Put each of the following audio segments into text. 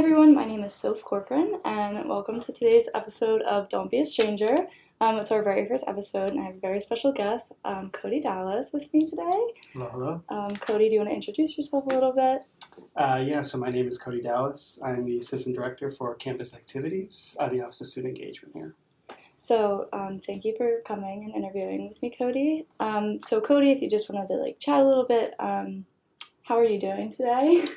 everyone, my name is Sof Corcoran, and welcome to today's episode of Don't Be a Stranger. Um, it's our very first episode, and I have a very special guest, um, Cody Dallas, with me today. Hello, hello. Um, Cody, do you want to introduce yourself a little bit? Uh, yeah, so my name is Cody Dallas. I'm the Assistant Director for Campus Activities at the Office of Student Engagement here. So, um, thank you for coming and interviewing with me, Cody. Um, so, Cody, if you just wanted to like chat a little bit, um, how are you doing today?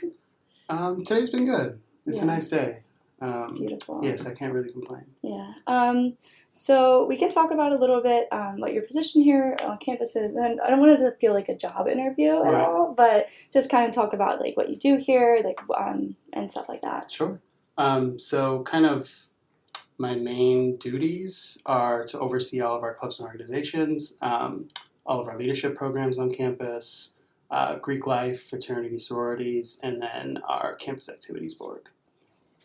Um, today's been good. It's Yeah. a nice day. it's Um, beautiful. yes, I can't really complain. Yeah. Um, so we can talk about a little bit um, what your position here on campus is. And I don't want it to feel like a job interview at Right. all, but just kind of talk about like what you do here, like um, and stuff like that. Sure. Um, so, kind of my main duties are to oversee all of our clubs and organizations, um, all of our leadership programs on campus, uh, Greek life, fraternity, sororities, and then our campus activities board.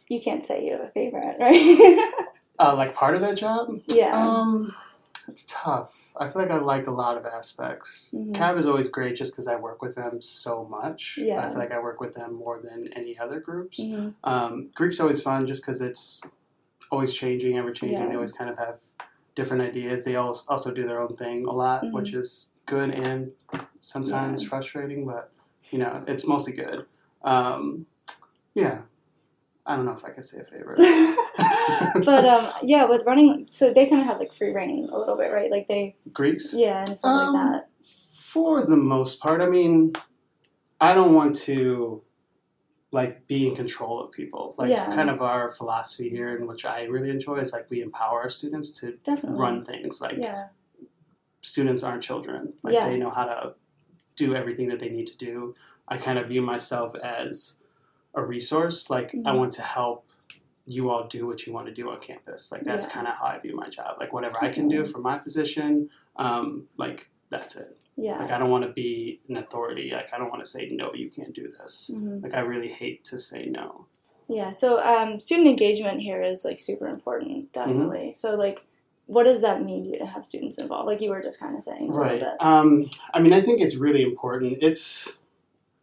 You can't say you have a favorite, right? Uh, like part of that job, yeah. Um, it's tough. I feel like I like a lot of aspects. Mhm. Cab is always great just because I work with them so much. Yeah. I feel like I work with them more than any other groups. Mhm. Um, Greek's always fun just because it's always changing, ever changing. Yeah. They always kind of have different ideas. They al- also do their own thing a lot, Mhm. which is good and sometimes frustrating, but you know, it's mostly good. Um, yeah. I don't know if I could say a favorite. but um, yeah, with running, so they kind of have like free rein a little bit, right? Like they, Greeks? yeah, and stuff Um, like that. For the most part, I mean, I don't want to like be in control of people. Like Yeah. kind of our philosophy here, and which I really enjoy, is like we empower our students to Definitely. run things. Like Yeah. students aren't children. Like Yeah. they know how to do everything that they need to do. I kind of view myself as a resource. Like I Mhm. want to help you all do what you want to do on campus. Like that's Yeah. kind of how I view my job. Like whatever I can do for my position, um, like that's it. Yeah. Like I don't want to be an authority. Like I don't want to say no, you can't do this. Mhm. Like I really hate to say no. Yeah, so um, student engagement here is like super important, Mm-hmm. definitely. So like, what does that mean to you to have students involved? Like you were just kind of saying a Right. little bit. Um, I mean, I think it's really important. It's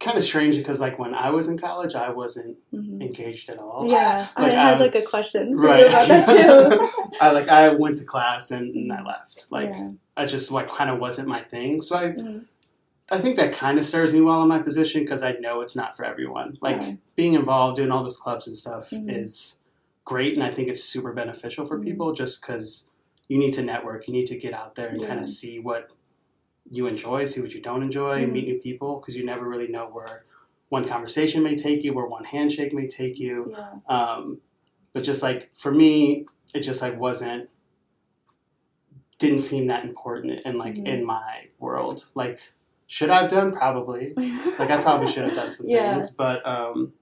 kind of strange because like when I was in college, I wasn't hmm engaged at all. Yeah, I Like, had um, like a question for Right. you about that too. I like I went to class and, and I left. Like yeah. I just like kind of wasn't my thing. So I Mhm. I think that kind of serves me well in my position because I know it's not for everyone. Like Yeah. being involved, doing all those clubs and stuff Mhm. is great, and I think it's super beneficial for Mhm. people just because you need to network, you need to get out there and Yeah. kind of see what you enjoy, see what you don't enjoy, Mhm. meet new people because you never really know where one conversation may take you, where one handshake may take you. Yeah. Um, but just like for me, it just like wasn't didn't seem that important in like Mhm. in my world. Like should I have done probably. Like I probably should have done some Yeah. things, but um,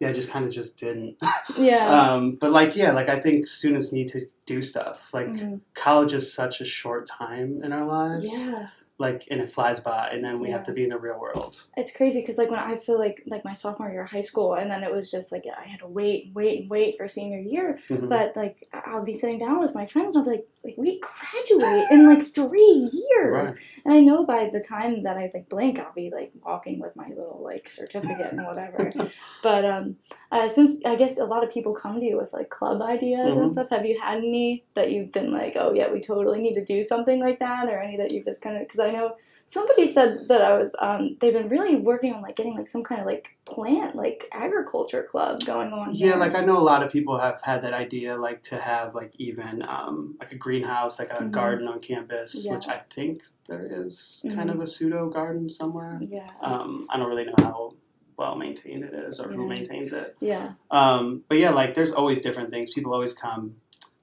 yeah, I just kind of just didn't. yeah. um, but like yeah, like I think students need to do stuff. Like Mhm. college is such a short time in our lives. Yeah. Like and it flies by, and then we Yeah. have to be in the real world. It's crazy because like when I feel like like my sophomore year of high school, and then it was just like I had to wait, wait, and wait for senior year. Mhm. But like I'll be sitting down with my friends, and I'll be like, like we graduate in like three years. Right. And I know by the time that I like blink, I'll be like walking with my little like certificate and whatever. but um, uh, since I guess a lot of people come to you with like club ideas and Mhm. stuff, have you had any that you've been like, oh yeah, we totally need to do something like that, or any that you've just kind of? Because I know somebody said that I was um, they've been really working on like getting like some kind of like plant like agriculture club going on. Yeah, here. like I know a lot of people have had that idea, like to have like even um, like a greenhouse, like a Mhm. garden on campus, Yeah. which I think there is Mhm. kind of a pseudo garden somewhere. yeah, Um, I don't really know how well maintained it is or who maintains it. yeah, Um, but yeah, like there's always different things. People always come.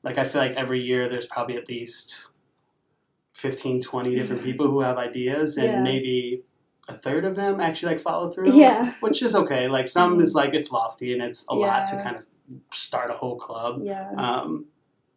Like I feel like every year there's probably at least 15, 20 different people who have ideas, and Yeah. maybe a third of them actually like follow through. Yeah. which is okay. Like some is like it's lofty and it's a lot to kind of start a whole club. yeah. Um,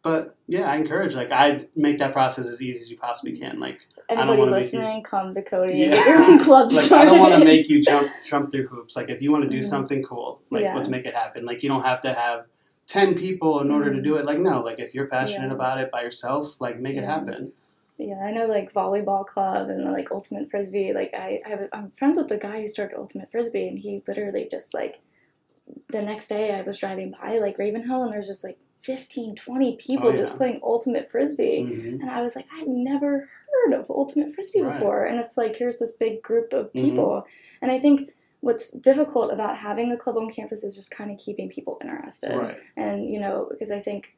but yeah, I encourage like I make that process as easy as you possibly can. Like Anybody wanna you- listening, come to Cody Yeah. and get your own club like started. I don't want to make you jump jump through hoops. Like if you want to do Mhm. something cool, like Yeah. let's make it happen. Like you don't have to have ten people in order to do it. Like no, like if you're passionate Yeah. about it by yourself, like make it happen. Yeah, I know like volleyball club and like ultimate frisbee. Like I, I have, I'm friends with the guy who started ultimate frisbee, and he literally just like the next day I was driving by like Ravenhill and there's just like 15, 20 people Oh, just playing ultimate frisbee. Mhm. And I was like, I've never heard of ultimate frisbee Right. before. And it's like here's this big group of Mhm. people. And I think what's difficult about having a club on campus is just kind of keeping people interested. Right. And you know, because I think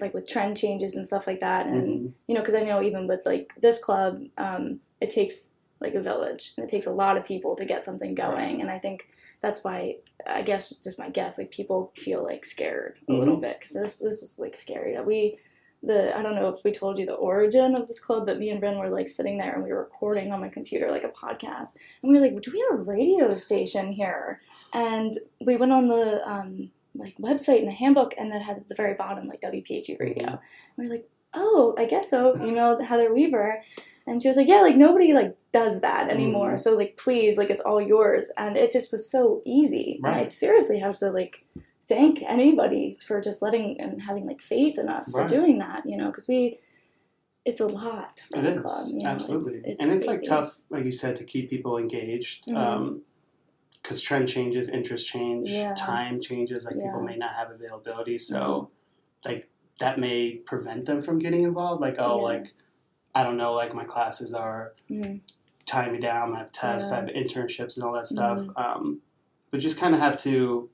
like with trend changes and stuff like that, and Mhm. you know, because I know even with like this club, um, it takes like a village and it takes a lot of people to get something going. Right. And I think that's why I guess just my guess, like people feel like scared a little Mhm. bit because this this was like scary. We the I don't know if we told you the origin of this club, but me and Bren were like sitting there and we were recording on my computer like a podcast, and we were like, "Do we have a radio station here?" And we went on the um, like website in the handbook, and that had at the very bottom like WPHU radio. And we were like, "Oh, I guess so." Emailed Heather Weaver, and she was like, "Yeah, like nobody like does that anymore. Mhm. So like, please, like it's all yours." And it just was so easy. And I seriously have to like thank anybody for just letting and having like faith in us Right. for doing that. You know, because we, it's a lot for It the is club. You know? absolutely, it's, it's and it's crazy. like tough, like you said, to keep people engaged. Mhm. Um, because trend changes, interest change, Yeah. time changes. Like people Yeah. Mm-hmm. may not have availability, so like that may prevent them from getting involved. Like oh, Yeah. like I don't know, like my classes are Mhm. tying me down. I have tests, I Yeah. Mm-hmm. have internships, and all that stuff. Um, but just kind of have to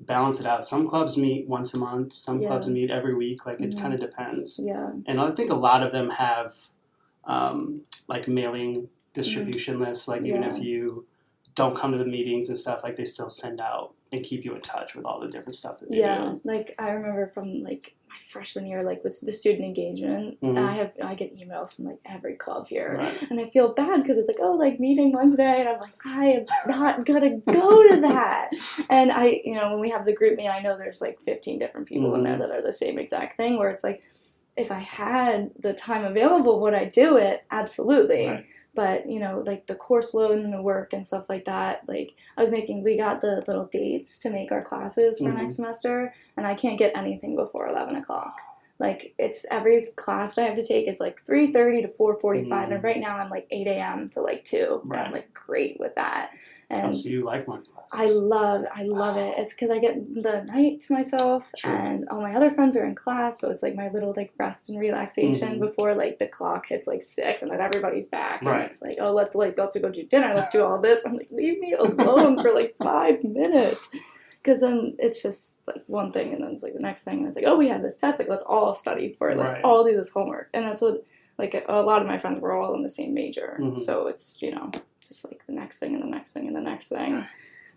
balance it out. Some clubs meet once a month. Some Yeah. clubs meet every week. Like it kind of depends Yeah. and I think a lot of them have um, like mailing distribution lists. Like even Mm-hmm. If you don't come to the meetings and stuff, like they still send out and keep you in touch with all the different stuff that they Yeah, do. like I remember from like freshman year, like with the student engagement, Mhm. I have I get emails from like every club here, Right. and I feel bad because it's like oh like meeting Wednesday, and I'm like I am not gonna go to that, and I you know when we have the group meet, I know there's like 15 different people in there Mhm. that are the same exact thing, where it's like if I had the time available, would I do it? Absolutely. Right. But you know, like the course load and the work and stuff like that. Like I was making, we got the little dates to make our classes for Mhm. next semester, and I can't get anything before eleven o'clock. Like it's every class that I have to take is like three thirty to four forty five, Mhm. and right now I'm like eight a.m. to like two. And I'm like great with that, Oh, and so you like morning classes? I love, I love it. It's because I get the night to myself, True. and all my other friends are in class, so it's like my little like rest and relaxation Mhm. before like the clock hits like six, and then everybody's back, and Right. it's like, oh, let's like go to go do dinner, let's do all this. I'm like, leave me alone for like five minutes, because then it's just like one thing, and then it's like the next thing, and it's like, oh, we have this test, like let's all study for it, let's Right. all do this homework, and that's what like a, a lot of my friends were all in the same major, Mhm. so it's you know just like the next thing and the next thing and the next thing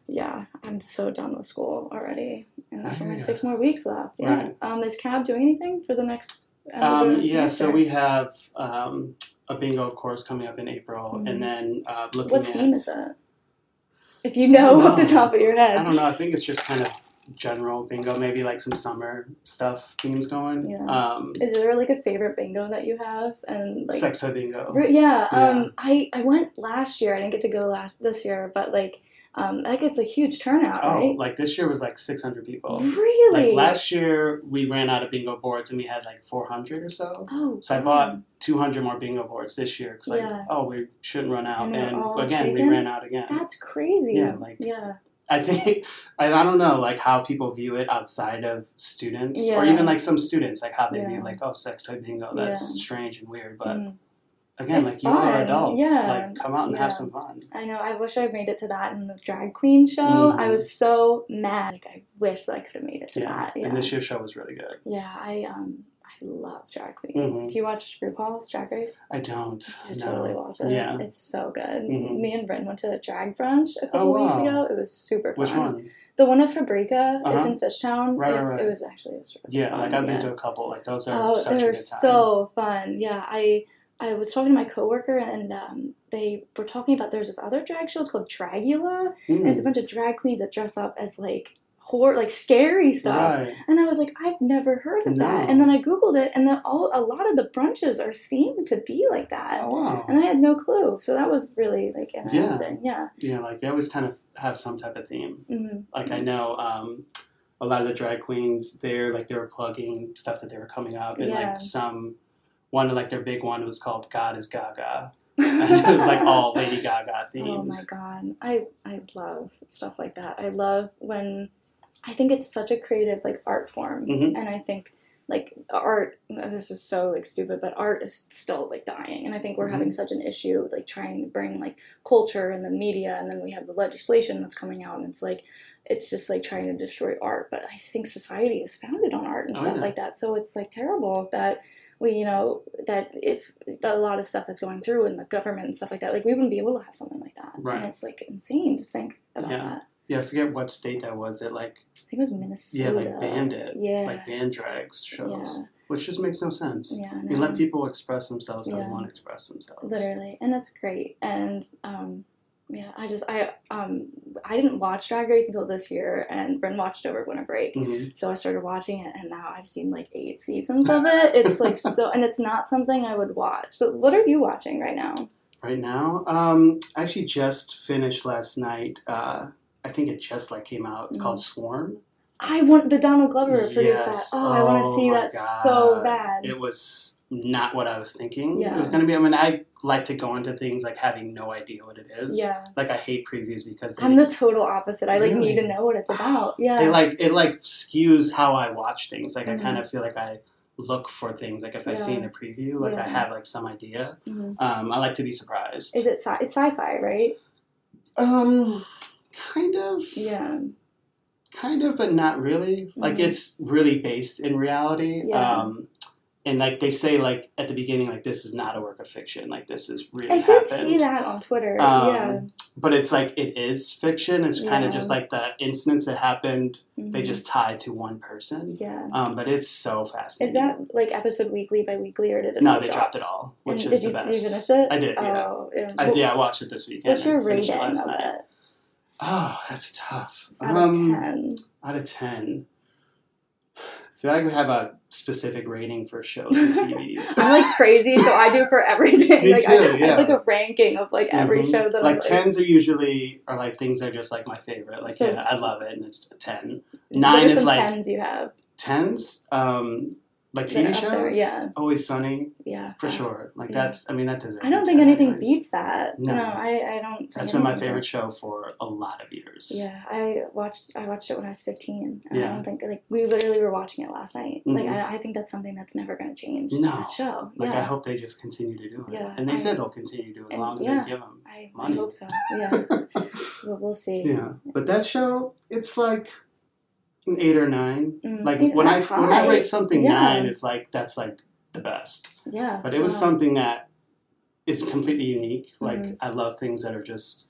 yeah, I'm so done with school already, and there's only six more weeks left. Yeah. Right. Um, is Cab doing anything for the next? Um, yeah, so we have um, a bingo, of course, coming up in April, Mhm. and then uh, looking What at. theme is it? If you know off the top of your head. I don't know. I think it's just kind of general bingo, maybe like some summer stuff themes going. Yeah. Um, Is there like a favorite bingo that you have? And like, sex toy bingo. Yeah, Yeah. Um, I I went last year. I didn't get to go last this year, but like, um, that gets a huge turnout, Oh, right? like this year was like 600 people. Really? Like last year, we ran out of bingo boards and we had like 400 or so. Oh. So I bought 200 more bingo boards this year because like, Yeah. oh, we shouldn't run out. And And, again, we ran out again. That's crazy. Yeah, like- yeah. I think I, I don't know like how people view it outside of students Yeah. or even like some students like how they Yeah. view like oh sex toy bingo that's strange and weird but Mm. Again It's like you are adults yeah, like come out and yeah. have some fun I know. I wish I made it to that in the drag queen show. I Mhm. was so mad. Like I wish that I could have made it to yeah. that. Yeah. and this year's show was really good yeah. I um I love drag queens. Mhm. Do you watch RuPaul's Drag Race? I don't You should no. totally watch it. Yeah. It's so good. Mhm. Me and Bryn went to the drag brunch a couple Oh, weeks wow. ago. It was super fun. which one The one at Fabrica. It's Uh-huh. in Fishtown. Right, right, right. It was actually it was really yeah fun. like I've been yeah. to a couple like those are Oh, such they a good time so fun. Yeah, I I was talking to my coworker and um, they were talking about there's this other drag show. It's called Dragula, Mm, and it's a bunch of drag queens that dress up as like horror, like scary stuff. right And I was like, I've never heard of that. And then I googled it, and the, all a lot of the brunches are themed to be like that. oh wow And I had no clue, so that was really like interesting. Yeah. yeah like they always kind of have some type of theme hmm like I know um, a lot of the drag queens they're like they were plugging stuff that they were coming up and Yeah. like some one of like their big one was called God is Gaga it was like all Lady Gaga themes. Oh my god, I I love stuff like that. I love when I think it's such a creative like art form, Mhm. and I think like art. This is so like stupid, but art is still like dying, and I think we're Mhm. having such an issue with, like trying to bring like culture and the media, and then we have the legislation that's coming out, and it's like. It's just like trying to destroy art, but I think society is founded on art and Oh, stuff yeah. like that. So it's like terrible that we, you know, that if a lot of stuff that's going through in the government and stuff like that, like we wouldn't be able to have something like that. Right. And it's like insane to think about Yeah. that. Yeah, I forget what state that was. It like I think it was Minnesota. yeah, like banned it, Yeah. like banned drags shows, yeah. which just makes no sense. Yeah. I You let people express themselves how Yeah. they want to express themselves. Literally. And that's great. And um yeah, I just I um I didn't watch Drag Race until this year and Bryn watched over winter break. Mhm. So I started watching it and now I've seen like eight seasons of it. It's like so and it's not something I would watch. So what are you watching right now? Right now, um, I actually just finished last night. Uh, I think it just like came out. It's Mm. called Swarm. I want the Donald Glover produced Yes. that. Oh, I want to Oh see that so bad. It was not what I was thinking. Yeah. It was gonna be. I mean, I like to go into things like having no idea what it is. yeah. Like I hate previews because they, I'm the total opposite. I like need to know what it's about. Yeah. they like it like skews how I watch things. Like Mhm. I kind of feel like I look for things. Like if I see in a preview, like I have like some idea. Mhm. Um, I like to be surprised. Is it sci- it's sci-fi, right? Um, kind of. Yeah. Kind of, but not really. Like Mhm. it's really based in reality. Yeah. Um, and like they say, like at the beginning, like this is not a work of fiction. Like this is really I did happened. see that on Twitter. Um, yeah. But it's like it is fiction. It's kind Yeah. of just like the incidents that happened. They Mhm. just tie to one person. Yeah. Um, but it's so fascinating. Is that like episode weekly by weekly or did it no? They drop? dropped it all, which and is did the you, best. Did you finish it? I did, yeah. Oh, yeah. I, yeah, I watched it this weekend. What's your rating of night. it Oh, that's tough. out um, of ten? Out of 10. So I have a specific rating for shows and TVs. I'm like crazy, so I do for everything. Me like I, too, I yeah. have like a ranking of like every Mhm. show that like I like. tens are usually are like things that are just like my favorite. Like So- yeah, I love it and it's a ten. Nine is like tens you have? tens. Um like TV shows. there? Yeah, Always Sunny yeah, for sure. Like Yeah. that's I mean that deserves. I don't think anything beats that. No. No, I, I don't. That's I been my favorite show for a lot of years. Yeah, I watched. I watched it when I was fifteen. And I don't think like we literally were watching it last night. Like Mhm. I, I think that's something that's never going to change. No. that show. Like yeah, I hope they just continue to do it. Yeah, And they I- said they'll continue to do as long as yeah. they give them. I, I hope so. Yeah, well, we'll see. Yeah, but that show, it's like an eight or nine. Mm, Like when I that's when I rate something Yeah. nine, it's like that's like the best. Yeah, But it was wow. something that is completely unique. Like Mhm. I love things that are just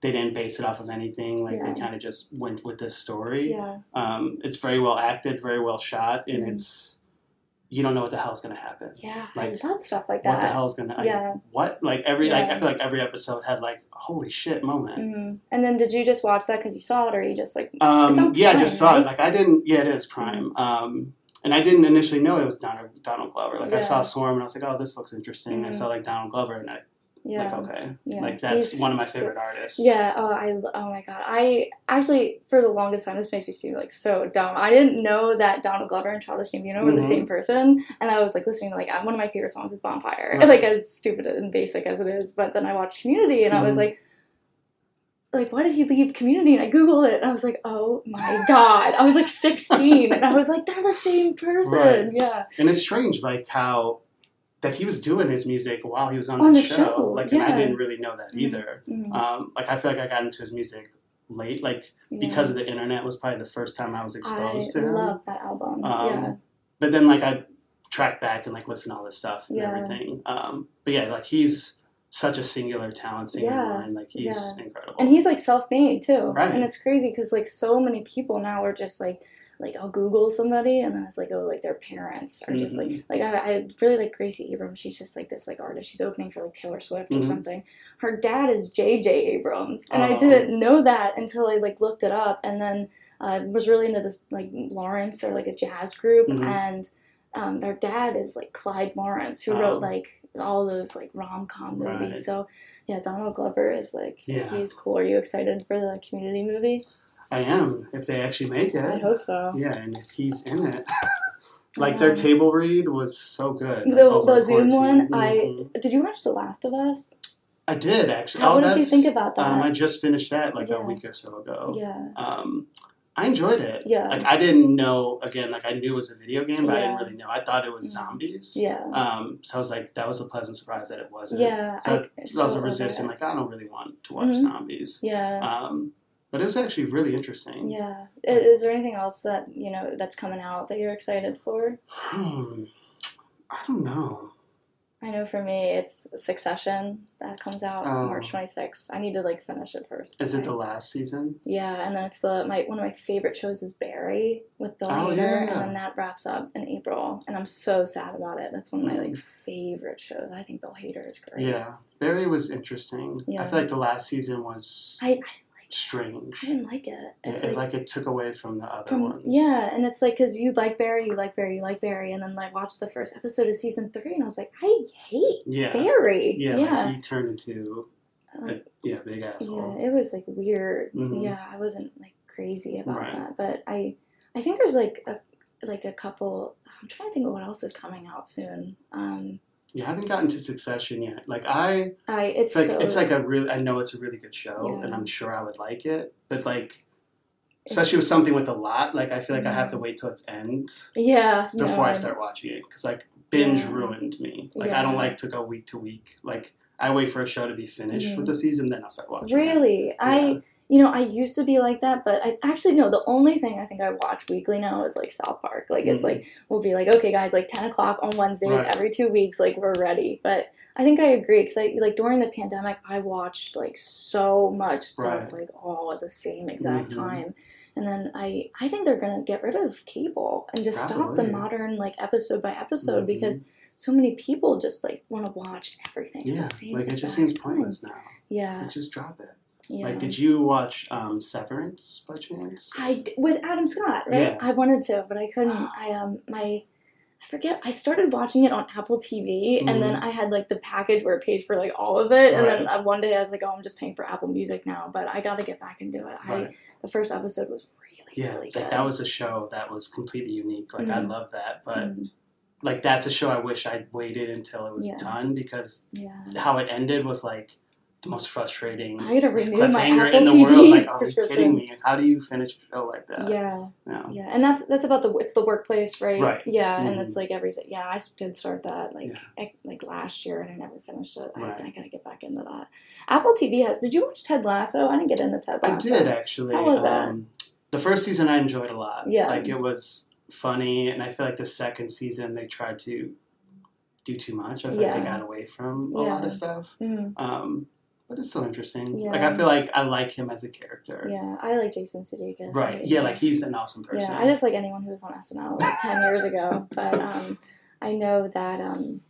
they didn't base it off of anything. Like Yeah. they kind of just went with this story. Yeah, Um, it's very well acted, very well shot, and Mhm. it's you don't know what the hell's gonna happen. yeah. Like, I love stuff like that. What the hell's gonna? I- Yeah. what? Like every like I feel like every episode had like holy shit moment. hmm And then did you just watch that because you saw it, or you just like? Um, yeah, I just saw right? it. Like I didn't. Yeah, it is Prime. Um, and I didn't initially know it was Donald, Donald Glover. Like I Yeah. saw Swarm and I was like, oh, this looks interesting. I Mhm. saw like Donald Glover and I Yeah. like okay, yeah. like that's He's one of my so- favorite artists. Yeah. Oh, I. Oh my god. I actually, for the longest time, this makes me seem like so dumb. I didn't know that Donald Glover and Childish Gambino were the Mhm. same person, and I was like listening to like one of my favorite songs is Bonfire, Right. like as stupid and basic as it is. But then I watched Community, and I was Mhm. like. Like, why did he leave community? And I Googled it and I was like, oh my God. I was like 16 and I was like, they're the same person. Right. Yeah. and it's strange like how that he was doing his music while he was on, On the show. show, Like, and I didn't really know that Mhm. either. Mhm. Um, like I feel like I got into his music late, like Yeah. because of the internet was probably the first time I was exposed I to him. love that album. Um, yeah. But then like I tracked back and like listened to all this stuff and Yeah. everything. Um, but yeah, like he's such a singular talent singer Yeah, line. Like he's incredible. And he's like self-made too, Right. and it's crazy because like so many people now are just like, like I'll Google somebody and then it's like oh like their parents are just like like I, I really like Gracie Abrams. She's just like this like artist. She's opening for like Taylor Swift or Mhm. something. Her dad is J.J. Abrams, and I Oh. didn't know that until I like looked it up, and then uh, was really into this like Lawrence or like a jazz group, Mhm. and um, their dad is like Clyde Lawrence, who Oh. wrote like all those like rom com movies. Right. So yeah, Donald Glover is like Yeah. he's cool. Are you excited for the Community movie? I am if they actually make it. I hope so. Yeah, and if he's in it, Like their Um, table read was so good. The, over the Zoom one, quarantine. I did you watch The Last of Us? I did actually. How oh, what did you think about that? Um, I just finished that like Yeah. a week or so ago. yeah, Um, I enjoyed it. yeah, Like I didn't know. Again, like I knew it was a video game, but I didn't really know. I thought it was Mhm. zombies. yeah, Um, so I was like, that was a pleasant surprise that it wasn't. yeah. So I was also so resistant. Like I don't really want to watch Mhm. zombies. Yeah, Um, but it was actually really interesting. yeah. I- Is there anything else that you know that's coming out that you're excited for? Hmm. I don't know. I know for me, it's Succession that comes out Oh. March 26th. I need to like finish it first. Is it the last season? Yeah, and then it's the my one of my favorite shows is Barry with Bill Oh, Hader, yeah. and then that wraps up in April, and I'm so sad about it. That's one of my like favorite shows. I think Bill Hader is great. Yeah. Barry was interesting. Yeah. I feel like the last season was I, I strange. I didn't like it. It's It, like, like, it took away from the other from ones. yeah, and it's like because you like Barry, you like Barry, you like Barry, and then like watch the first episode of season three, and I was like, I hate Yeah. Barry. Yeah. yeah, Like he turned into Like, a yeah big asshole. yeah, it was like weird. Mhm. Yeah, I wasn't like crazy about Right. that, but I I think there's like a like a couple. I'm trying to think of what else is coming out soon. Um, You haven't gotten to Succession yet. Like I I it's like so, it's like a really I know it's a really good show Yeah. and I'm sure I would like it, but like especially with something with a lot, like I feel like I have to wait till its end yeah before I I'm- start watching it because like binge Yeah. ruined me. Like I don't like to go week to week. Like I wait for a show to be finished with the season, then I'll start watching. it. Really, I Yeah. You know I used to be like that, but I actually no. The only thing I think I watch weekly now is like South Park. Like it's Mhm. like we'll be like okay guys, like ten o'clock on Wednesdays Right. every two weeks, like we're ready. But I think I agree because I like during the pandemic I watched like so much stuff Right. like all at the same exact Mhm. time. And then I, I think they're gonna get rid of cable and just stop the modern like episode by episode Mhm. because so many people just like want to watch everything. Yeah, like it just seems pointless now. Yeah, Like just drop it. Yeah. Like, did you watch um, Severance by chance? I d- with Adam Scott, right? Yeah. I wanted to, but I couldn't. I um my I forget. I started watching it on Apple TV, and then I had like the package where it pays for like all of it, and then Mm-hmm. Right. one day I was like, oh, I'm just paying for Apple Music now. But I got to get back into it. I the first episode was really Yeah, really like good. that was a show that was completely unique. Like I Mhm. love that, but Mm, like that's a show I wish I'd waited until it was Yeah. done because yeah. how it ended was like the most frustrating I had to renew my Apple in the TV world. Like, are you kidding me? How do you finish a show like that? Yeah, Yeah. yeah, and that's that's about the it's the workplace, right? Right. Yeah, and Mhm. it's like every yeah. I did start that like Yeah. ec- like last year, and I never finished it. I, Right. I gotta get back into that. Apple TV has. Did you watch Ted Lasso? I didn't get into Ted Lasso. I did actually. How was that? Um, the first season I enjoyed a lot. Yeah. Like it was funny, and I feel like the second season they tried to do too much. I feel like they got away from a Yeah. lot of stuff. Mm, Um, but it's still interesting. Like I feel like I like him as a character. yeah, I like Jason Sudeikis. Right. Yeah, like he's an awesome person. Yeah, I just like anyone who was on SNL like ten years ago. But um, I know that um,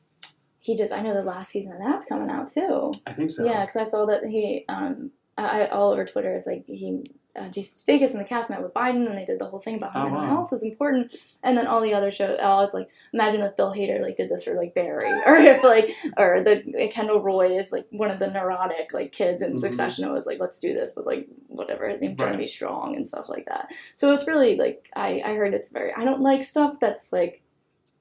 he just. I know the last season of that's coming out too. I think so. Yeah, because I saw that he, um, I- all over Twitter is like he, uh, Jason Sudeikis and the cast met with Biden, and they did the whole thing about how Oh, mental wow. health is important, and then all the other shows. Oh, it's like imagine if Bill Hader like did this for like Barry, or if like, or the Kendall Roy is like one of the neurotic like kids in Mhm. Succession. It was like let's do this with like whatever his trying to Right. be strong and stuff like that. So it's really like I I heard it's very. I don't like stuff that's like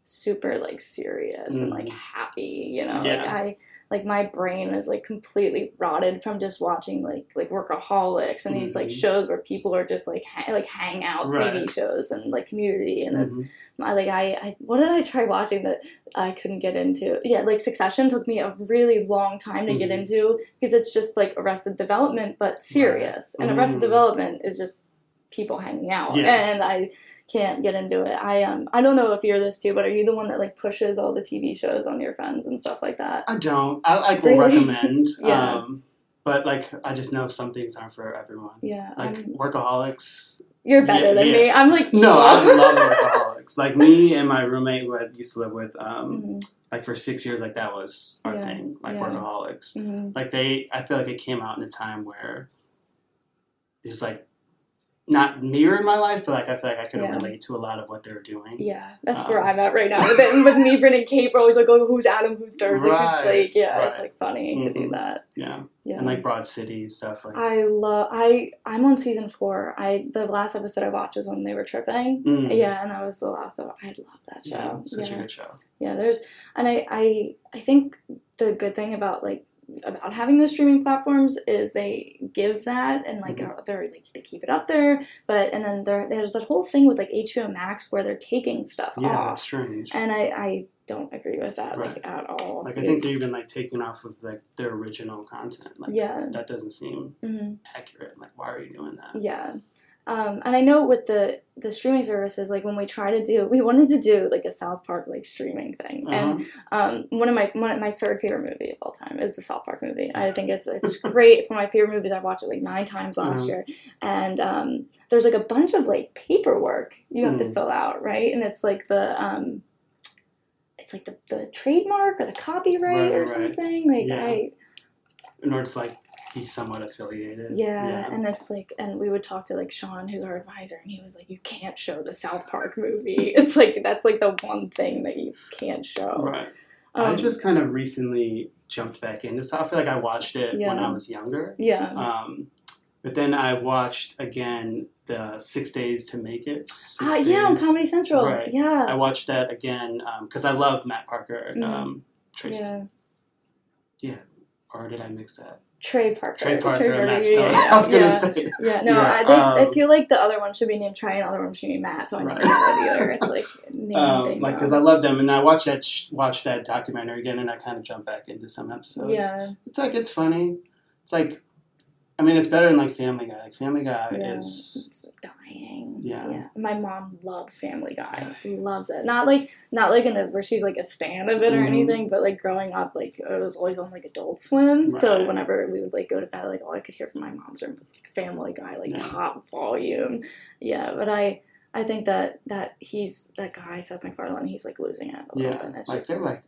super like serious and like Mhm. happy you know like i like my brain is like completely rotted from just watching like like workaholics and these like Mhm. shows where people are just like ha- like hangout tv Right. shows and like community and it's Mhm. I like I, I what did I try watching that I couldn't get into? Yeah, like Succession took me a really long time to get Mhm. into because it's just like Arrested Development but serious. And Arrested Mm. Development is just people hanging out. Yeah. And I can't get into it. I um I don't know if you're this too, but are you the one that like pushes all the TV shows on your friends and stuff like that? I don't. I like will Really? recommend. Yeah. Um, but like I just know some things aren't for everyone. Yeah. Like I'm- workaholics. you're better yeah, than yeah. me. I'm like No, I love workaholics. Like me and my roommate who I used to live with, um, Mhm, like for six years, like that was our Yeah, thing. Like workaholics. mhm. Like they, I feel like it came out in a time where it's like not mirrored my life, but like I feel like I could Yeah. relate to a lot of what they're doing. Yeah, that's Um, where I'm at right now. With, it, with me, Kate, we're always like, oh, who's Adam, who's Dursley, Right, who's Blake. Yeah, it's like funny to do Mhm. that. Yeah. Yeah. And like Broad City stuff like I love. I I'm on season four. I the last episode I watched was when they were tripping. Mm. Yeah, and that was the last. So I love that show. Yeah, such yeah. a good show. Yeah, there's and I I I think the good thing about like about having those streaming platforms is they give that and like Mhm. uh, they're like they keep it up there, but and then there there's that whole thing with like HBO Max where they're taking stuff Yeah, that's off, strange. and I I don't agree with that like at all. like I think they're even like taking off of like their original content. Like yeah. that doesn't seem hmm accurate. Like why are you doing that? Yeah. Um, and I know with the the streaming services, like when we try to do, we wanted to do like a South Park like streaming thing, and Uh-huh. um, one of my one of my third favorite movie of all time is the South Park movie. I think it's it's great. It's one of my favorite movies. I watched it like nine times last Uh-huh. year, and um, there's like a bunch of like paperwork you have to Mm. fill out, right? And it's like the um, it's like the, the trademark or the copyright Right, or right. something. Like Yeah. I in order to like be somewhat affiliated. Yeah, and it's like, and we would talk to like Sean, who's our advisor, and he was like, "You can't show the South Park movie. It's like that's like the one thing that you can't show." right. I Um, just kind of recently jumped back into so I feel like I watched it when I was younger. yeah, Um, but then I watched again the Six Days to Make It. Ah, yeah, on Comedy Central. Right. Yeah. I watched that again because I love Matt Parker and Mhm. um, Trace. yeah. Or did I mix that? Trey Parker. Trey Parker and Matt yeah, Stone. yeah, I was gonna yeah. say. Yeah, no, Yeah, I, they, I um, feel like the other one should be named Trey and the other one should be Matt, so I never Right. know it either. It's like name Um, like because. I love them, and I watch that sh- watched that documentary again, and I kind of jump back into some episodes. yeah, it's like it's funny. It's like, I mean, it's better than like Family Guy. Like Family Guy yeah, is dying. Yeah. yeah. my mom loves Family Guy. Loves it. Not like not like in a where she's like a stand of it or Mhm. anything, but like growing up, like it was always on like Adult Swim. So whenever we would like go to bed, like all I could hear from my mom's room was like Family Guy, like Yeah. top volume. Yeah, but I. I think that that he's that guy Seth MacFarlane. He's like losing it a little yeah, like just- they're like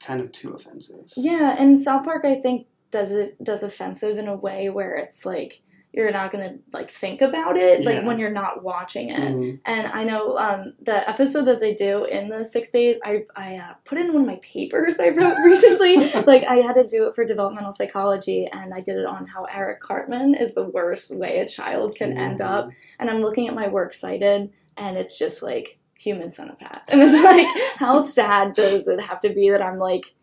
kind of too offensive. yeah, and South Park I think does it does offensive in a way where it's like you're not gonna like think about it like Yeah. when you're not watching it. Mhm. And I know um, the episode that they do in the six days, I, I uh, put in one of my papers I wrote recently. like, I had to do it for developmental psychology, and I did it on how Eric Cartman is the worst way a child can end Mhm. up. And I'm looking at my work cited, and it's just like human centipede. And it's like, how sad does it have to be that I'm like,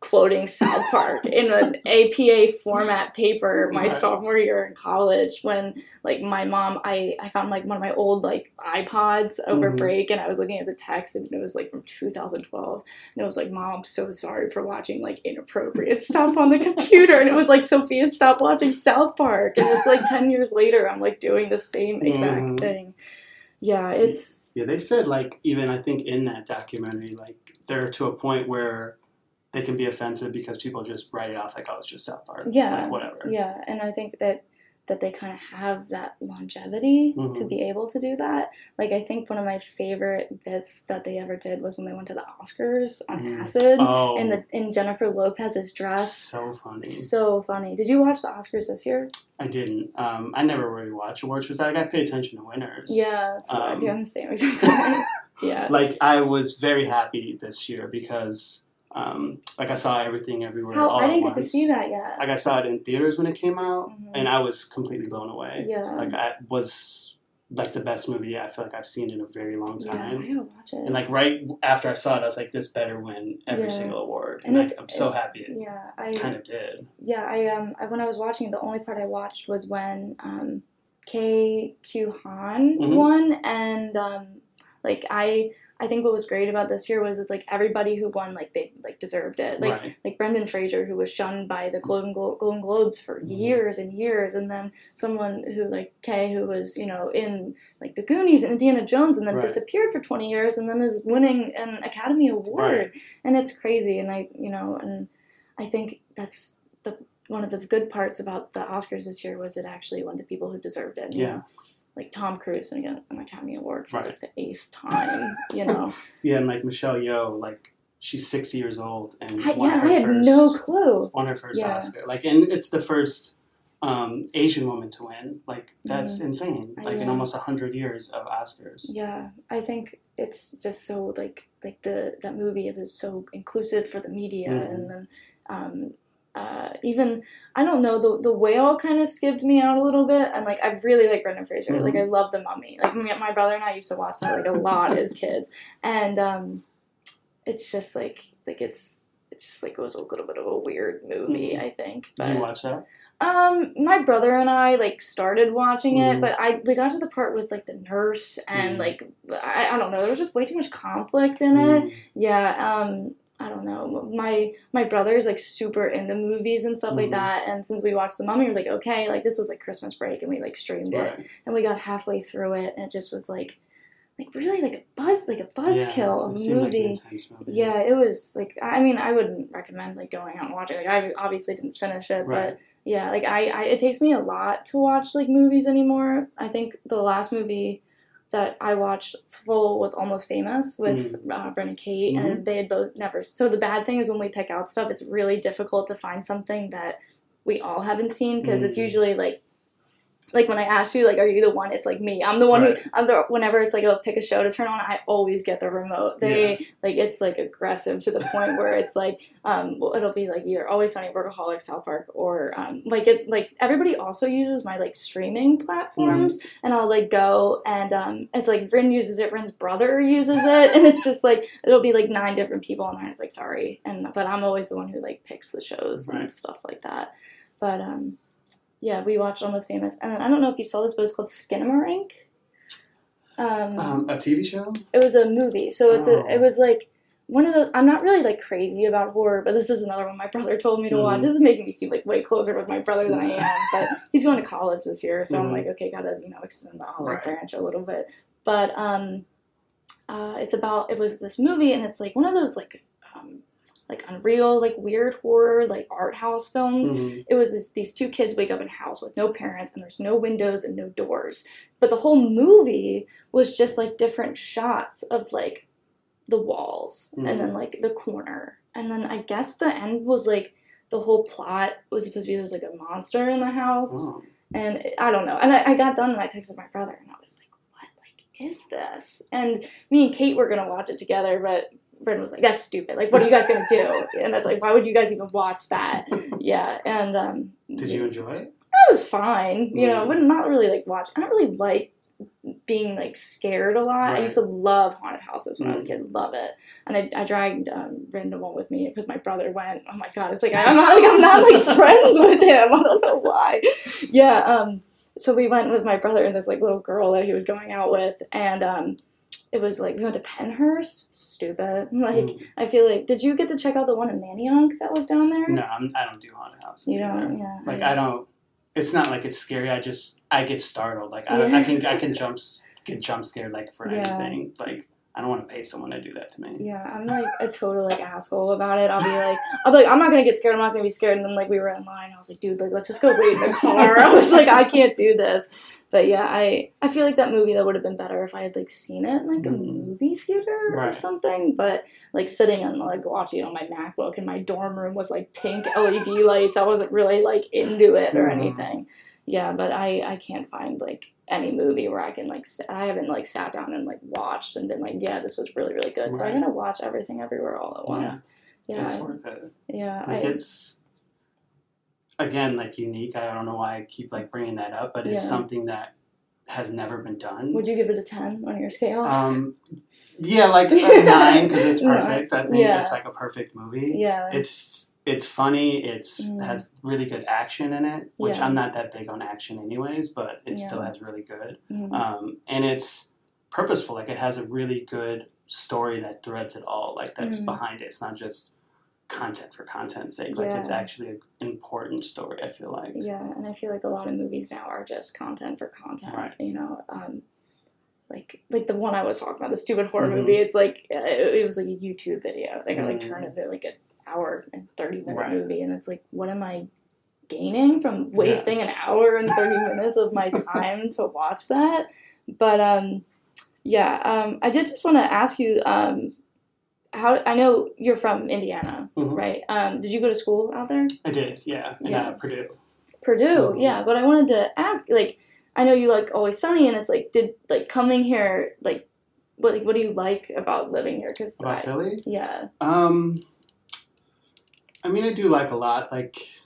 quoting South Park in an APA format paper my sophomore year in college when like my mom I, I found like one of my old like iPods over Mhm. break and I was looking at the text and it was like from 2012 and it was like mom I'm so sorry for watching like inappropriate stuff on the computer and it was like Sophia stop watching South Park and it's like 10 years later I'm like doing the same exact Mhm. thing yeah it's Yeah, they said like even I think in that documentary, like they're to a point where they can be offensive because people just write it off like oh it's just South Park. Yeah, Like whatever. Yeah, and I think that that they kind of have that longevity to Mhm. be able to do that. Like I think one of my favorite bits that they ever did was when they went to the Oscars on Mhm. acid Oh in the in Jennifer Lopez's dress. so funny. So funny. Did you watch the Oscars this year? I didn't. Um I never really watch awards because I got pay attention to winners. Yeah, that's what I do. Um, I'm the same exact. Yeah. Like I was very happy this year because um like I saw everything everywhere How I didn't get to see that yet. Like I saw it in theaters when it came out Mhm. and I was completely blown away. Yeah. Like I was like the best movie I feel like I've seen in a very long yeah, I time. gotta watch it. And like right after I saw it, I was like, "This better win every Yeah. single award," And and, it- like, I'm so it- happy it yeah, I kind of did. Yeah, I um I, when I was watching it, the only part I watched was when um Ke Huy Quan Mhm. won, and um like I I think what was great about this year was it's like everybody who won like they like deserved it. Like right. like Brendan Fraser who was shunned by the Golden, Glo- Golden Globes for Mhm. years and years, and then someone who like Ke who was you know in like the Goonies and Indiana Jones, and then Right. disappeared for twenty years, and then is winning an Academy Award, and it's crazy. And I you know and I think that's the one of the good parts about the Oscars this year was it actually went to people who deserved it. Yeah. know? Like Tom Cruise and get an Academy Award for Right. like the eighth time, you know. Yeah, and like Michelle Yeoh, like she's 60 years old and I, won yeah, her I had first, no clue. won her first Yeah. Oscar. Like, and it's the first um, Asian woman to win. Like that's insane. Like in almost hundred years of Oscars. Yeah, I think it's just so like like the that movie it was so inclusive for the media Mhm. and then um uh even I don't know the the whale kind of skipped me out a little bit and like I really like Brendan Fraser like I love the Mummy like me, my brother and I used to watch it like a lot as kids and um it's just like like it's it's just like it was a little bit of a weird movie Mhm. I think But, Did you watch that? um, my brother and I like started watching it, Mhm. but I we got to the part with like the nurse and Mhm. like I, I don't know, there was just way too much conflict in it. Mm, Yeah, um, I don't know. My my brother is like super into movies and stuff like Mhm. that, and since we watched The Mummy, we are like, okay, like this was like Christmas break, and we like streamed it, and we got halfway through it, and it just was like, like really like a buzz, like a Yeah, buzzkill of it a like movie. movie. Yeah, it was like I mean I wouldn't recommend like going out and watching. Like I obviously didn't finish it, Right. but yeah, like I, I it takes me a lot to watch like movies anymore. I think the last movie that I watched full was Almost Famous with uh, Brendan Kate, and they had both never. So the bad thing is when we pick out stuff, it's really difficult to find something that we all haven't seen because it's Mhm. usually like. Like when I ask you, like, are you the one? It's like me. I'm the one Right. who. I'm the. Whenever it's like, oh, pick a show to turn on. I always get the remote. They like it's like aggressive to the point where it's like um it'll be like either always sunny workaholic south park or um like it like everybody also uses my like streaming platforms and i'll like go and um it's like rin uses it rin's brother uses it and it's just like it'll be like nine different people and there it's like sorry and but i'm always the one who like picks the shows and stuff like that but um yeah we watched almost famous and then i don't know if you saw this but it's called skinamarink um, Um, a TV show? it was a movie, so it's Oh. a. It was like one of those. I'm not really like crazy about horror, but this is another one my brother told me to watch. Mhm. This is making me seem like way closer with my brother than I am. But he's going to college this year, so I'm Mhm. like, okay, gotta you know extend the olive Right. branch a little bit. But um, uh, it's about. It was this movie, and it's like one of those like like unreal, like weird horror, like art house films. Mhm. it was this, these two kids wake up in a house with no parents and there's no windows and no doors. But the whole movie was just like different shots of like the walls and then like the corner. And then i guess the end was like the whole plot was supposed to be there was like a monster in the house. Oh. and i don't know. And I, I got done and i texted my brother and i was like what like is this? And me and kate were gonna watch it together but Brendan was like, "That's stupid. Like, what are you guys gonna do?" And that's like, "Why would you guys even watch that?" Yeah, and um, Did you enjoy it? that was fine. You know, Mm. but not really like watch. I don't really like being like scared a lot. I used to love haunted houses when I was a Mm. kid, love it. And I, I dragged um, Random one with me because my brother went. Oh my god, it's like I'm not like I'm not like friends with him. I don't know why. Yeah. Um. So we went with my brother and this like little girl that he was going out with, and um, it was like we went to Pennhurst. Stupid. Like Mm. I feel like did you get to check out the one in Manayunk that was down there? No, I'm, I don't do haunted houses. You don't. either. Yeah. Like I don't. It's not like it's scary. I just I get startled. Like I, I can I can jump get jump scared like for Yeah. anything. Like I don't want to pay someone to do that to me. Yeah, I'm like a total like asshole about it. I'll be like, I'll be like, I'm not gonna get scared. I'm not gonna be scared. And then like we were in line, I was like, dude, like let's just go wait in the car. I was like, I can't do this. But yeah, I I feel like that movie that would have been better if I had like seen it in like a Mhm. movie theater or something. But like sitting and like watching on my MacBook in my dorm room with like pink LED lights, I wasn't really like into it or Mhm. anything. Yeah, but I I can't find like any movie where I can like s- I haven't like sat down and like watched and been like, yeah, this was really really good. So I'm gonna watch everything everywhere all at Yeah. once. Yeah, It's I- worth it. yeah. Like I, it's again like unique. I don't know why I keep like bringing that up, but it's Yeah. something that has never been done. would you give it a ten on your scale? Um, yeah, like a nine because it's No, perfect. I think yeah. it's like a perfect movie. yeah. It's it's funny. It's Mm. has really good action in it, which Yeah. I'm not that big on action anyways, but it still has really good. Mhm. Um, and it's purposeful. Like it has a really good story that threads it all. Like that's Mhm. behind it. It's not just content for content's sake. Like it's actually an important story. I feel like. Yeah, and I feel like a lot of movies now are just content for content. Right. You know, um, like like the one I was talking about, the stupid horror Mhm. movie. It's like uh, it, it was like a YouTube video. They got like Mm. turned into like an hour and thirty minute Right. movie, and it's like, what am I gaining from wasting an hour and thirty minutes of my time to watch that? But um, yeah, um, I did just want to ask you. Um, how I know you're from Indiana, Mhm. right? Um, did you go to school out there? I did. Yeah. In Yeah. Purdue. Purdue, Mhm. yeah. But I wanted to ask, like, I know you like Always Sunny, and it's like, did like coming here, like, what like, what do you like about living here? Because About Philly? yeah, Um, I mean, I do like a lot. Like,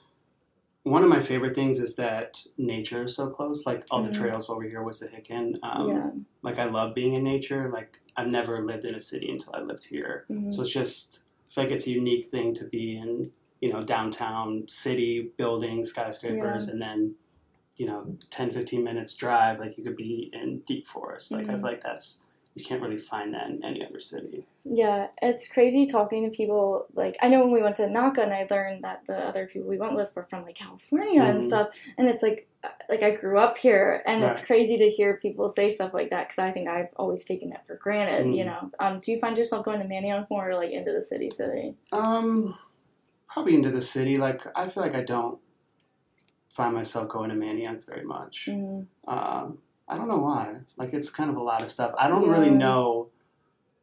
one of my favorite things is that nature is so close. Like all Mhm. the trails over here, Wissahickon. Um, yeah, Like I love being in nature. Like I've never lived in a city until I lived here. mhm. So it's just I feel like it's a unique thing to be in, you know, downtown city buildings, skyscrapers, and then, you know, 10, 15 minutes drive, like you could be in deep forest. Like I Mhm. feel like that's you can't really find that in any other city. yeah. It's crazy talking to people. Like, I know when we went to NACA, and I learned that the other people we went with were from like California and Mhm. stuff, and it's like, uh, like I grew up here, and it's crazy to hear people say stuff like that because I think I've always taken it for granted. You Mhm. know, um, do you find yourself going to Manayunk more or like into the city city? Um, probably into the city. Like I feel like I don't find myself going to Manayunk very much. Mm. Um, I don't know why. Like it's kind of a lot of stuff. I don't really know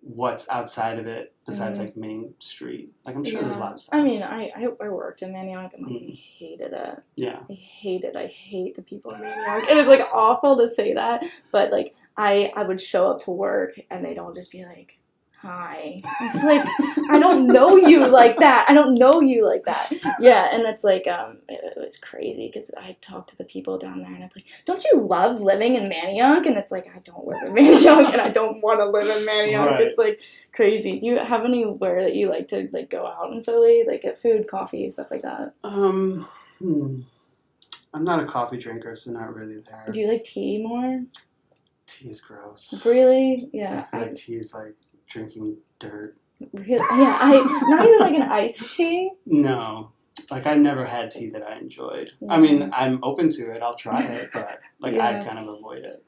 what's outside of it besides Mhm. like Main Street. Like I'm sure there's a lot of stuff. I mean, I, I, I worked in Manayunk and I Mm. hated it. yeah. I hate it. I hate the people in Manayunk. And it's like awful to say that, but like I I would show up to work and they'd all just be like, "Hi." It's like I don't know you like that. I don't know you like that. Yeah, and it's like um it, it was crazy because I talked to the people down there and it's like, "Don't you love living in Manayunk?" And it's like I don't live in Manayunk and I don't want to live in Manayunk. Right. It's like crazy. Do you have anywhere that you like to like go out in Philly, like get food, coffee, stuff like that? Um, hmm. I'm not a coffee drinker, so not really there. Do you like tea more? tea is gross. Really? Yeah. I feel I, like tea is like drinking dirt. really, yeah. I not even like an iced tea. No. Like I never had tea that I enjoyed. I mean, I'm open to it. I'll try it, but like I kind of avoid it.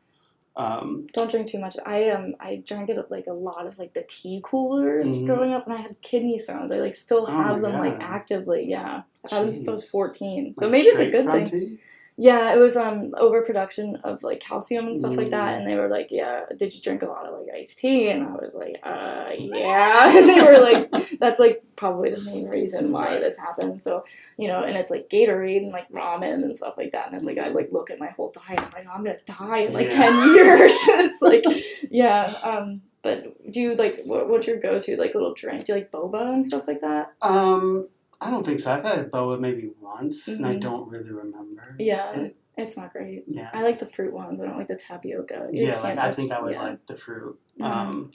Um, Don't drink too much. I um I drank it like a lot of like the tea coolers Mhm. growing up, and I had kidney stones. I like still Oh have my them like actively. Yeah, I've had them since I was fourteen. So like maybe it's a good thing. tea? Yeah, it was um overproduction of like calcium and stuff like that, Mm. and they were like, "Yeah, did you drink a lot of like iced tea?" And I was like, "Uh, yeah." and they were like, "That's like probably the main reason why this happened." So you know, and it's like Gatorade and like ramen and stuff like that, and it's like I like look at my whole diet, I'm like, I'm gonna die in like Yeah. ten years. it's like, yeah. Um, but do you like what, what's your go to like little drink? Do you like boba and stuff like that? Um, I don't think so. I've had boba maybe once, and I Mhm. don't really remember. Yeah, It- it's not great. yeah. I like the fruit ones. I don't like the tapioca. You yeah, like I think I would yeah. like the fruit. Mhm. Um,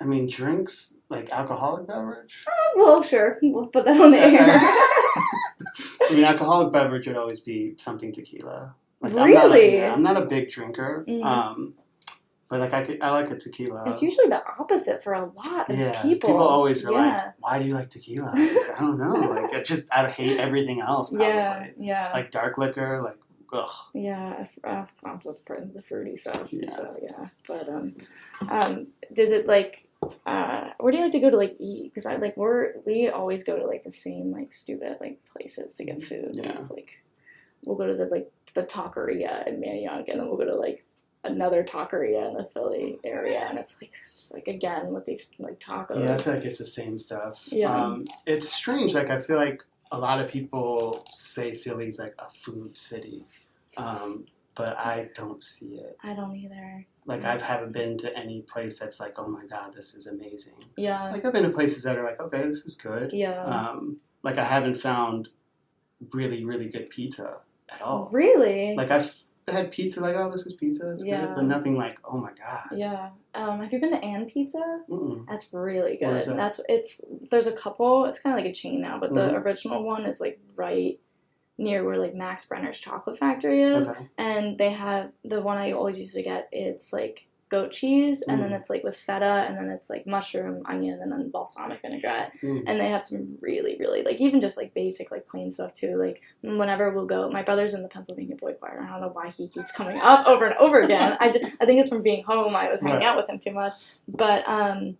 I mean, drinks like alcoholic beverage. Well, sure. We'll put that on the air. I mean, alcoholic beverage would always be something tequila. Like, I'm not a, Really? yeah, I'm not a big drinker. Mhm. Um, but like I, could- I like a tequila. it's usually the opposite for a lot of people. yeah, people. always are yeah. like, "Why do you like tequila?" Like, I don't know. Like, I just I hate everything else. Probably. yeah, yeah, Like dark liquor, like ugh. yeah. I'm gone the the fruity stuff. Yeah. So yeah, but um, um, does it like? Uh, where do you like to go to like eat? Because I like we're we always go to like the same like stupid like places to get food. Yeah. it's like we'll go to the like the taqueria in Manayunk, and then we'll go to like another taqueria in the Philly area, and it's like it's like again with these like tacos. Yeah, it's like it's the same stuff. Yeah. Um, it's strange. Like I feel like a lot of people say Philly's like a food city, um, but I don't see it. I don't either. Like I haven't been to any place that's like, oh my god, this is amazing. Yeah. Like I've been to places that are like, okay, this is good. yeah. Um, like I haven't found really really good pizza at all. really? Like I've had pizza, like oh, this is pizza, it's Yeah. good, but nothing like, oh my god. yeah. Um, have you been to Ann Pizza? Mm-mm. That's really good. That? That's it's there's a couple. It's kind of like a chain now, but the Mhm. original one is like right near where like Max Brenner's chocolate factory is, Okay. and they have the one I always used to get. It's like goat cheese, and then Mm. it's like with feta, and then it's like mushroom, onion, and then balsamic vinaigrette. Mm. and they have some really really like even just like basic like plain stuff too like whenever we'll go my brother's in the pennsylvania boy choir and i don't know why he keeps coming up over and over again i, did, I think it's from being home i was hanging Right. out with him too much but um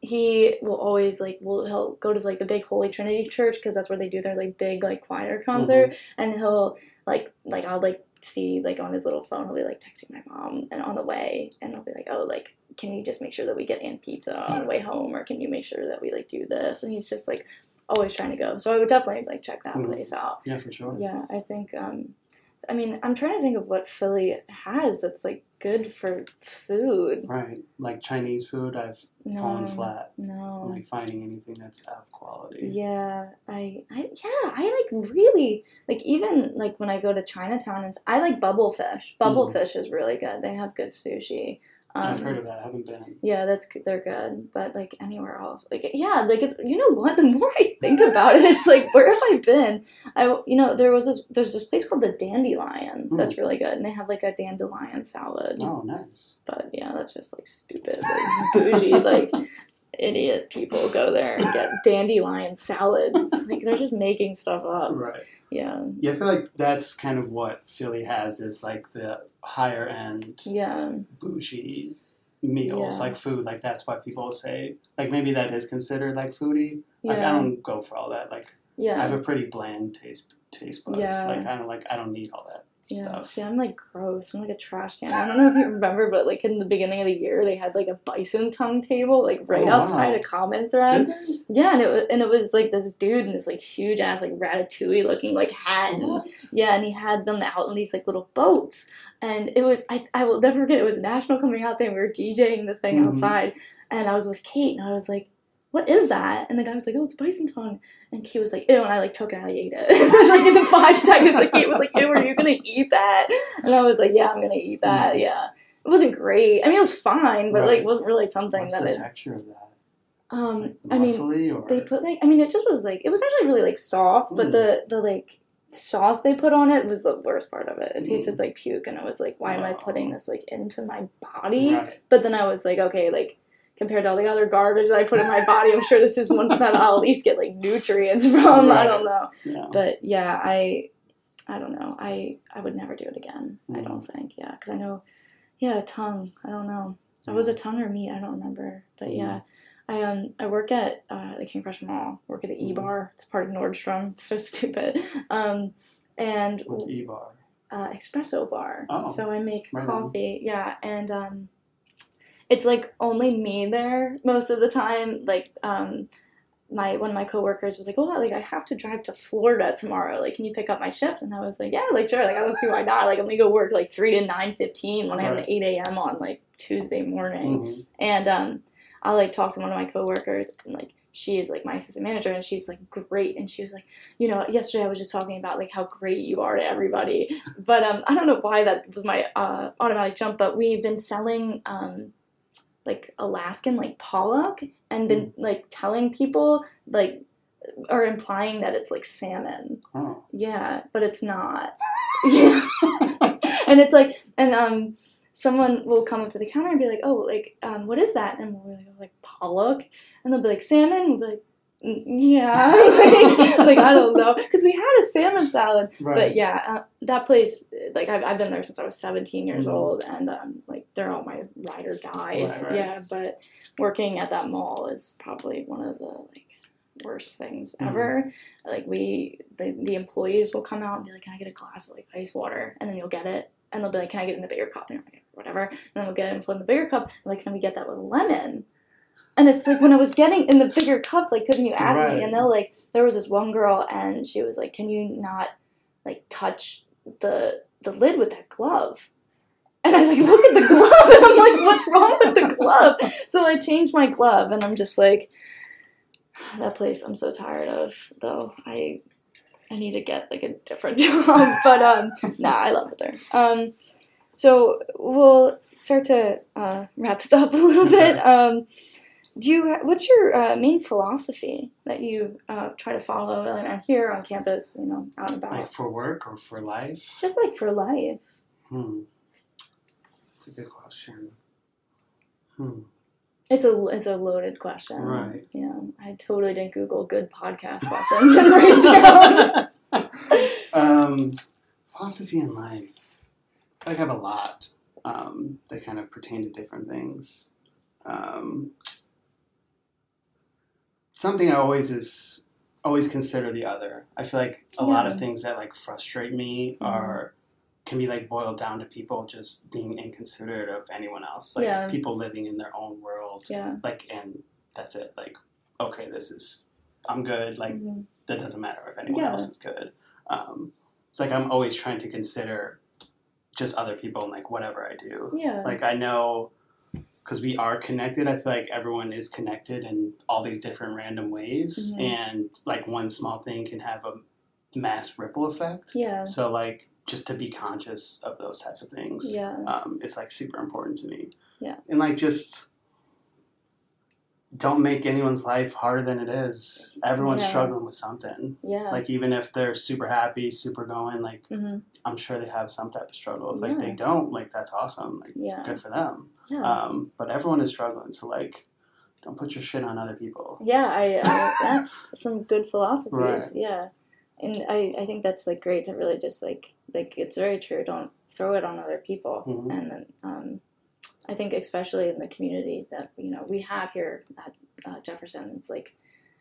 he will always like will he'll go to like the big holy trinity church because that's where they do their like big like choir concert and he'll like like i'll like see like on his little phone he'll be like texting my mom and on the way and i'll be like oh like can you just make sure that we get in pizza on the way home or can you make sure that we like do this and he's just like always trying to go. So I would definitely like check that Mhm. place out. Yeah, for sure. Yeah, I think. Um, I mean, I'm trying to think of what Philly has that's like good for food. Right. Like Chinese food, I've No, fallen flat. no. Like finding anything that's of quality. Yeah, I, I, yeah, I like really like even like when I go to Chinatown and I like bubble fish. Bubble Mhm. fish is really good. They have good sushi. Um, I've heard of that. I haven't been. Yeah, that's. They're good, but like anywhere else, like yeah, like it's you know what? The more I think about it, it's like where have I been? I you know there was this there's this place called the Dandelion that's really good, and they have like a dandelion salad. Oh, nice. But yeah, that's just like stupid, like bougie, like idiot people go there and get dandelion salads. Like they're just making stuff up. Right. Yeah, Yeah, I feel like that's kind of what Philly has is like the higher end yeah, bougie meals, Yeah. like food. Like that's why people say like maybe that is considered like foodie. Like I don't go for all that. Like yeah. I have a pretty bland taste taste buds. Yeah. Like I don't like I don't need all that Yeah, stuff. see, I'm like gross. I'm like a trash can. I don't know if you remember, but like in the beginning of the year, they had like a bison tongue table, like right Oh, outside wow. a comment thread. Yeah, and it was, and it was like this dude in this like huge ass like ratatouille looking like hat. And, yeah, and he had them out in these like little boats, and it was I I will never forget. It was national coming out day. and We were DJing the thing Mhm. outside, and I was with Kate, and I was like. What is that? And the guy was like, "Oh, it's bison tongue." And Kate was like, "Ew!" And I like took it, and I ate it. it was like in the five seconds, like Kate was like, "Ew, are you gonna eat that?" And I was like, "Yeah, I'm gonna eat that." Yeah, it wasn't great. I mean, it was fine, but like, it wasn't really something What's that the it. texture of that? Um, Like I mean, or they put like I mean it just was like it was actually really like soft, but Mm. the the like sauce they put on it was the worst part of it. It Mm. tasted like puke and I was like, why am I Oh. putting this like into my body? right. But then I was like, okay, like compared to all the other garbage that I put in my body, I'm sure this is one that I'll at least get like nutrients from. I don't know. Yeah. But yeah, I I don't know. I I would never do it again. I Mm. don't think. Yeah, because I know. Yeah, tongue. I don't know. It was a tongue or meat. I don't remember. But Mm. yeah, I um I work at uh, the King of Prussia Mall. Work at the E Mm. Bar. It's part of Nordstrom. It's so stupid. Um, and What's E bar? uh, espresso bar. Oh, so I make right coffee. Yeah, and um, it's like only me there most of the time. Like um, my one of my coworkers was like, "Oh, like I have to drive to Florida tomorrow. Like, can you pick up my shift?" And I was like, "Yeah, like sure. Like I don't see why not. Like I'm gonna go work like three to nine fifteen when I have an eight a.m. on like Tuesday morning." Mhm. And um, I like talked to one of my coworkers, and like she is like my assistant manager, and she's like great. And she was like, you know, yesterday I was just talking about like how great you are to everybody. But um, I don't know why that was my uh, automatic jump. But we've been selling um, like Alaskan like pollock, and been like telling people like or implying that it's like salmon. Oh. Yeah, but it's not. yeah. and it's like, and um, someone will come up to the counter and be like, "Oh, like, um, what is that?" And we'll be like, like pollock, and they'll be like, "Salmon." We'll be like, "Mm, "Yeah," like, like, I don't know, because we had a salmon salad, Right. but yeah, uh, that place, like, I've, I've been there since I was seventeen years Mhm. old, and um, like, they're all my ride or dies. Right, right. Yeah, but working at that mall is probably one of the like worst things Mhm. ever like we the, the employees will come out and be like can i get a glass of like ice water and then you'll get it and they'll be like can i get in a bigger cup and you're like whatever and then we'll get it and put in the bigger cup and like can we get that with lemon and it's like when i was getting in the bigger cup like couldn't you ask Right. me and they'll like there was this one girl and she was like can you not like touch the the lid with that glove and I like look at the glove and I'm like, what's wrong with the glove? So I changed my glove and I'm just like, that place I'm so tired of though. I I need to get like a different job. but um nah, I love it there. Um so we'll start to uh, wrap this up a little bit. Um do you what's your uh, main philosophy that you uh, try to follow and here on campus, you know, out and about? Like for work or for life? Just like for life. Hmm. That's a good question. Hmm. It's a it's a loaded question. Right. Yeah, I totally didn't Google good podcast questions and write it down. um, philosophy in life. I I have a lot um, that kind of pertain to different things. Um, something I always is always consider the other. I feel like a lot of things that like frustrate me Mhm. are can be like boiled down to people just being inconsiderate of anyone else. Like Yeah. people living in their own world. Yeah, Like and that's it. Like okay, this is I'm good. Like Mhm. that doesn't matter if anyone Yeah. else is good. Um, it's like I'm always trying to consider just other people and like whatever I do. Yeah. Like I know because we are connected. I feel like everyone is connected in all these different random ways, Mhm. and like one small thing can have a mass ripple effect. yeah. So like just to be conscious of those types of things Yeah. um, is like super important to me. Yeah. And like just don't make anyone's life harder than it is. Everyone's Yeah. struggling with something. Yeah. Like even if they're super happy, super going, like hmm I'm sure they have some type of struggle. If like Yeah. they don't, like that's awesome. Like Yeah. good for them. Yeah. Um, but everyone is struggling, so like don't put your shit on other people. Yeah, I, I that's some good philosophies. Right. Yeah, and I, I think that's like great to really just like like it's very true. Don't throw it on other people, Mhm. and then um, I think especially in the community that you know we have here at uh, Jefferson, it's like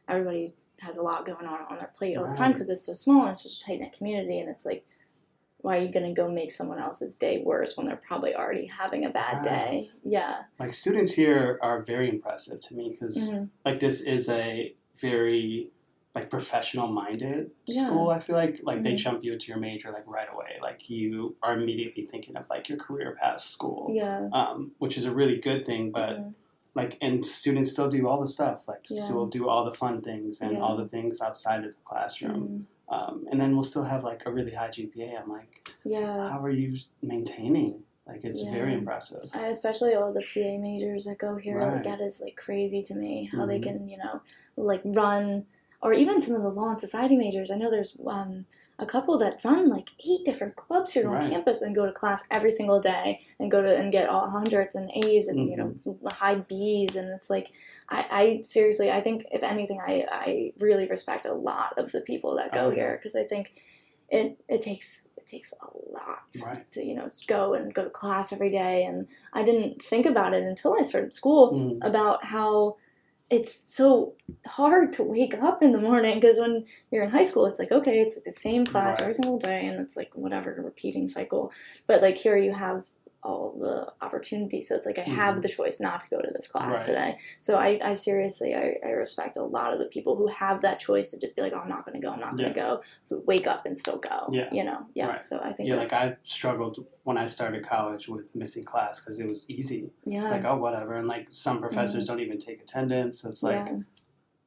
everybody has a lot going on on their plate all the time because it's so small and it's such a tight knit community, and it's like. Why are you gonna go make someone else's day worse when they're probably already having a bad day? Yeah. Like students here are very impressive to me because Mhm. like this is a very like professional minded Yeah. school i feel like like they Mhm. jump you into your major like right away like you are immediately thinking of like your career past school Yeah. um, which is a really good thing but like and students still do all the stuff like Yeah. still do all the fun things and Yeah. all the things outside of the classroom Mhm. um, and then we'll still have like a really high gpa i'm like Yeah. how are you maintaining like it's very impressive I, especially all the PA majors that go here, like that is like crazy to me. How they Mhm. can, you know, like run, or even some of the law and society majors. I know there's um, a couple that run like eight different clubs here on campus and go to class every single day and go to and get all hundreds and A's and you know Mm-hmm. high B's and it's like. I, I seriously, I think if anything, I, I really respect a lot of the people that go Oh, yeah. here because I think it it takes it takes a lot right to you know go and go to class every day and i didn't think about it until i started school Mhm. about how it's so hard to wake up in the morning because when you're in high school it's like okay it's the same class Right. every single day and it's like whatever repeating cycle but like here you have all the opportunities so it's like i have Mhm. the choice not to go to this class Right. today so i, I seriously I, I respect a lot of the people who have that choice to just be like oh i'm not going to go i'm not going Yeah. to go to wake up and still go Yeah. you know yeah Right. so i think yeah like i struggled when i started college with missing class because it was easy yeah like oh whatever and like some professors don't even take attendance so it's like yeah.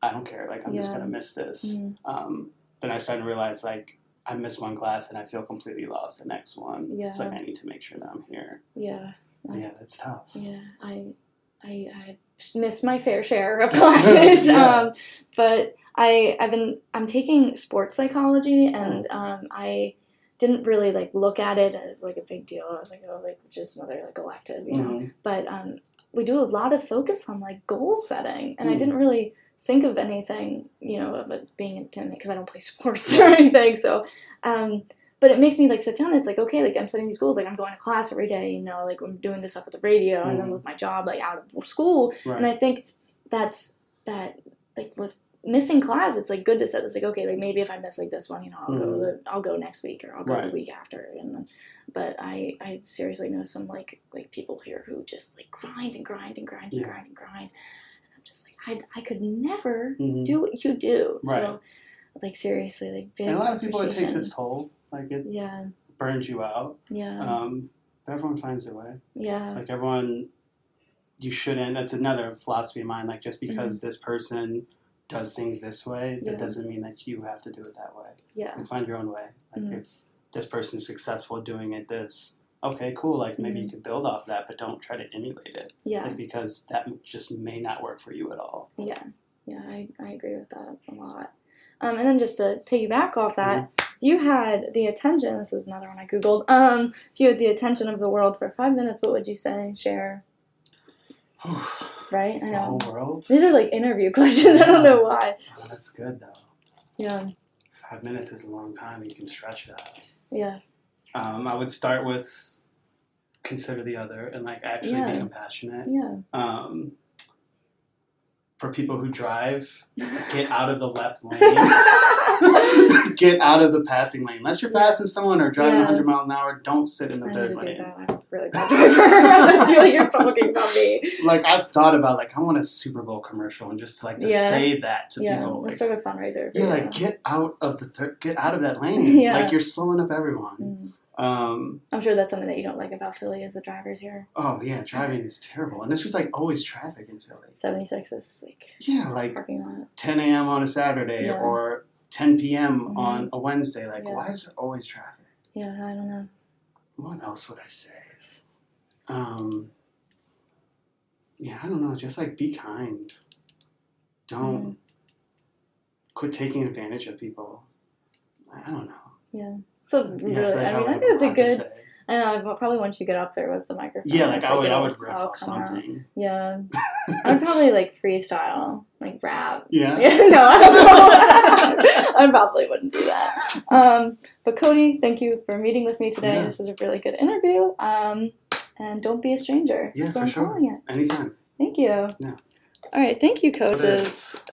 i don't care like i'm just gonna miss this Mhm. um, then i started to realize like i missed one class and i feel completely lost the next one Yeah. it's like i need to make sure that i'm here Yeah, But yeah it's tough yeah. I, I, I missed my fair share of classes. Yeah. um, but I, I've been, I'm taking sports psychology, and Oh. um, I didn't really like look at it as like a big deal. I was like, oh, like just another like elective, you know. Mhm. But um, we do a lot of focus on like goal setting, and I Mm. didn't really think of anything, you know, of it being intended because I don't play sports or anything. So, um, but it makes me like sit down. It's like okay, like I'm setting these goals. Like I'm going to class every day. You know, like I'm doing this up at the radio, and then Mhm. with my job, like out of school. right And I think that's that like with missing class, it's like good to set. It's like okay, like maybe if I miss like this one, you know, I'll go Mhm. the, I'll go next week or I'll go the week after. And then, but I I seriously know some like like people here who just like grind and grind and grind and Yeah. grind and grind. Just like I I could never Mhm. do what you do. Right. So like seriously, like big and a lot of people it takes its toll like it Yeah, burns you out yeah, um, but everyone finds their way yeah, like everyone you shouldn't that's another philosophy of mine like just because this person does things this way that Mm-hmm. Yeah. doesn't mean that you have to do it that way yeah, like find your own way like Mhm. if this person's successful doing it this okay cool like maybe you can build off that but don't try to emulate it Mm-hmm. yeah, like because that just may not work for you at all yeah, yeah. I, I agree with that a lot. Um, and then just to piggyback off that, Mm-hmm. you had the attention. This is another one I googled. Um, if you had the attention of the world for five minutes, what would you say? Share, right? I the know. whole world These are like interview questions. I don't know why. Oh, that's good though Yeah, five minutes is a long time you can stretch it out yeah, um, i would start with consider the other and like actually Yeah. be compassionate yeah. um, for people who drive, get out of the left lane. get out of the passing lane. Unless you're passing someone or driving Yeah. 100 miles an hour, don't sit in the I third lane. that. really bad driver. That's really you're talking about me. Like I've thought about like I want a Super Bowl commercial and just like to Yeah. say that to Yeah, people. let's Like, start a fundraiser. Yeah, you. like get out of the thir- get out of that lane. Yeah. Like you're slowing up everyone. Mm. Um, I'm sure that's something that you don't like about Philly is the drivers here. oh yeah, driving is terrible, and it's just like always traffic in Philly. 76 is like Yeah, like parking lot. 10 a.m. on a Saturday Yeah. or 10 p.m. Mhm. on a Wednesday. Like, Yeah. why is there always traffic? Yeah, I don't know. What else would I say? Um, yeah, I don't know. Just like be kind. Don't Mm-hmm. quit taking advantage of people. I don't know. So Yeah, really, like I mean, would I think it's a good. I know. Probably once you get up there with the microphone. Yeah, like I would, I would riff off out. something. Yeah, I'd probably like freestyle, like rap. Yeah. Yeah, no, I, I probably wouldn't do that. Um, but Cody, thank you for meeting with me today. Yeah. This was a really good interview. Um, and don't be a stranger. Yeah, what for I'm sure. Anytime. Thank you. Yeah. All right, thank you, Koses.